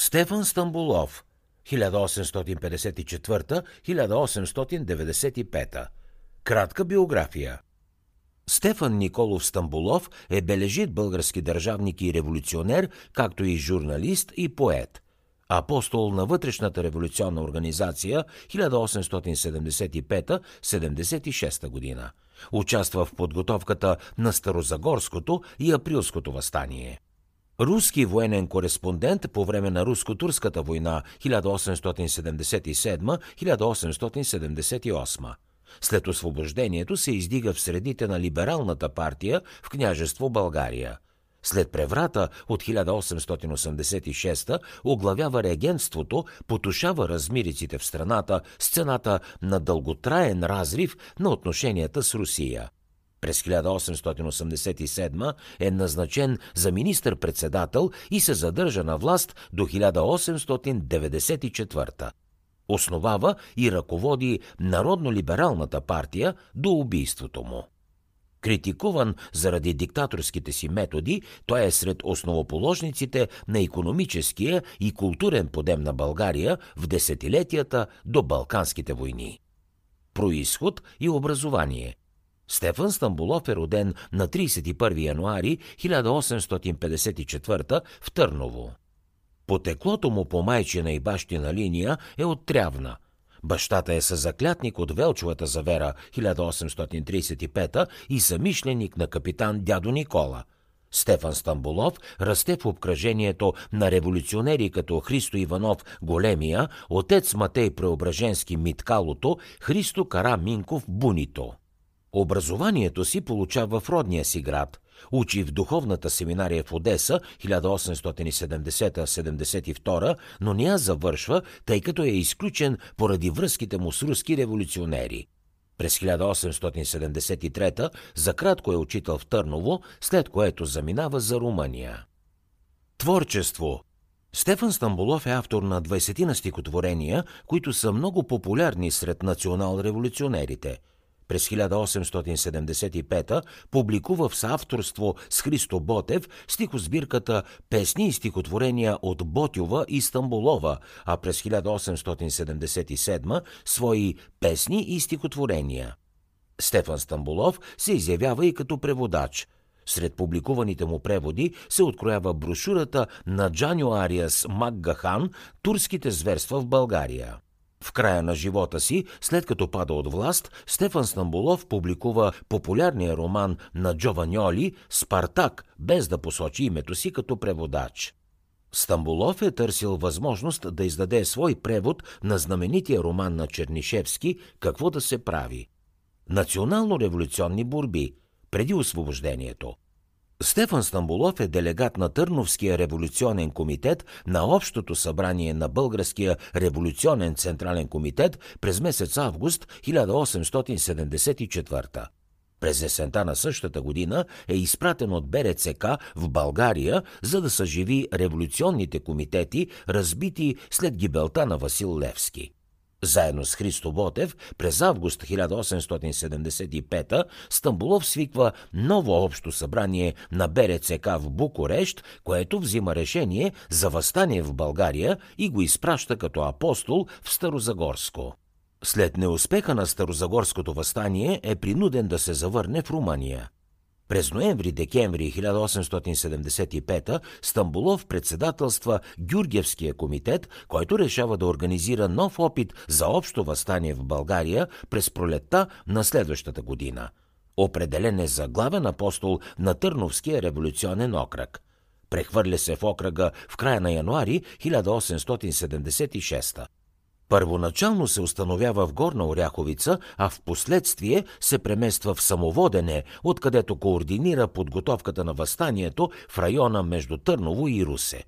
Стефан Стамбулов 1854-1895 Кратка биография Стефан Николов Стамбулов е бележит български държавник и революционер, както и журналист и поет. Апостол на вътрешната революционна организация 1875-76 година. Участва в подготовката на Старозагорското и Априлското възстание. Руски военен кореспондент по време на руско-турската война 1877-1878. След освобождението се издига в средите на либералната партия в княжество България. След преврата от 1886 оглавява регенството, потушава размириците в страната с цената на дълготраен разрив на отношенията с Русия. През 1887 е назначен за министър-председател и се задържа на власт до 1894. Основава и ръководи Народно-либералната партия до убийството му. Критикуван заради диктаторските си методи, той е сред основоположниците на економическия и културен подем на България в десетилетията до Балканските войни. Происход и образование – Стефан Стамбулов е роден на 31 януари 1854 в Търново. Потеклото му по майчина и бащина линия е от Трявна. Бащата е съзаклятник от Велчовата завера 1835 и самишленик на капитан дядо Никола. Стефан Стамбулов расте в обкръжението на революционери като Христо Иванов Големия, отец Матей Преображенски Миткалото, Христо Кара Минков Бунито. Образованието си получава в родния си град. Учи в духовната семинария в Одеса 1870-72, но не я завършва, тъй като е изключен поради връзките му с руски революционери. През 1873 за кратко е учител в Търново, след което заминава за Румъния. Творчество Стефан Стамбулов е автор на 20 на стихотворения, които са много популярни сред национал-революционерите – през 1875 публикува в съавторство с Христо Ботев стихосбирката Песни и стихотворения от Ботюва и Стамбулова, а през 1877 свои Песни и стихотворения. Стефан Стамбулов се изявява и като преводач – сред публикуваните му преводи се откроява брошурата на Джанио Ариас Макгахан «Турските зверства в България». Края на живота си, след като пада от власт, Стефан Стамбулов публикува популярния роман на Джованьоли «Спартак», без да посочи името си като преводач. Стамбулов е търсил възможност да издаде свой превод на знаменития роман на Чернишевски «Какво да се прави». Национално-революционни борби преди освобождението – Стефан Стамбулов е делегат на Търновския революционен комитет на Общото събрание на Българския революционен централен комитет през месец август 1874. През есента на същата година е изпратен от БРЦК в България, за да съживи революционните комитети, разбити след гибелта на Васил Левски. Заедно с Христо Ботев през август 1875 Стамбулов свиква ново общо събрание на БРЦК в Букурещ, което взима решение за възстание в България и го изпраща като апостол в Старозагорско. След неуспеха на Старозагорското възстание е принуден да се завърне в Румъния. През ноември-декември 1875 Стамбулов председателства Гюргевския комитет, който решава да организира нов опит за общо възстание в България през пролетта на следващата година. Определен е за главен апостол на Търновския революционен окръг. Прехвърля се в окръга в края на януари 1876. Първоначално се установява в Горна Оряховица, а в последствие се премества в Самоводене, откъдето координира подготовката на възстанието в района между Търново и Русе.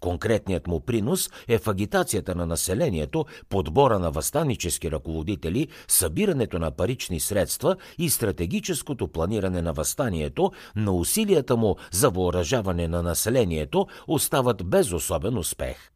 Конкретният му принос е в агитацията на населението, подбора на възстанически ръководители, събирането на парични средства и стратегическото планиране на възстанието, но усилията му за въоръжаване на населението остават без особен успех.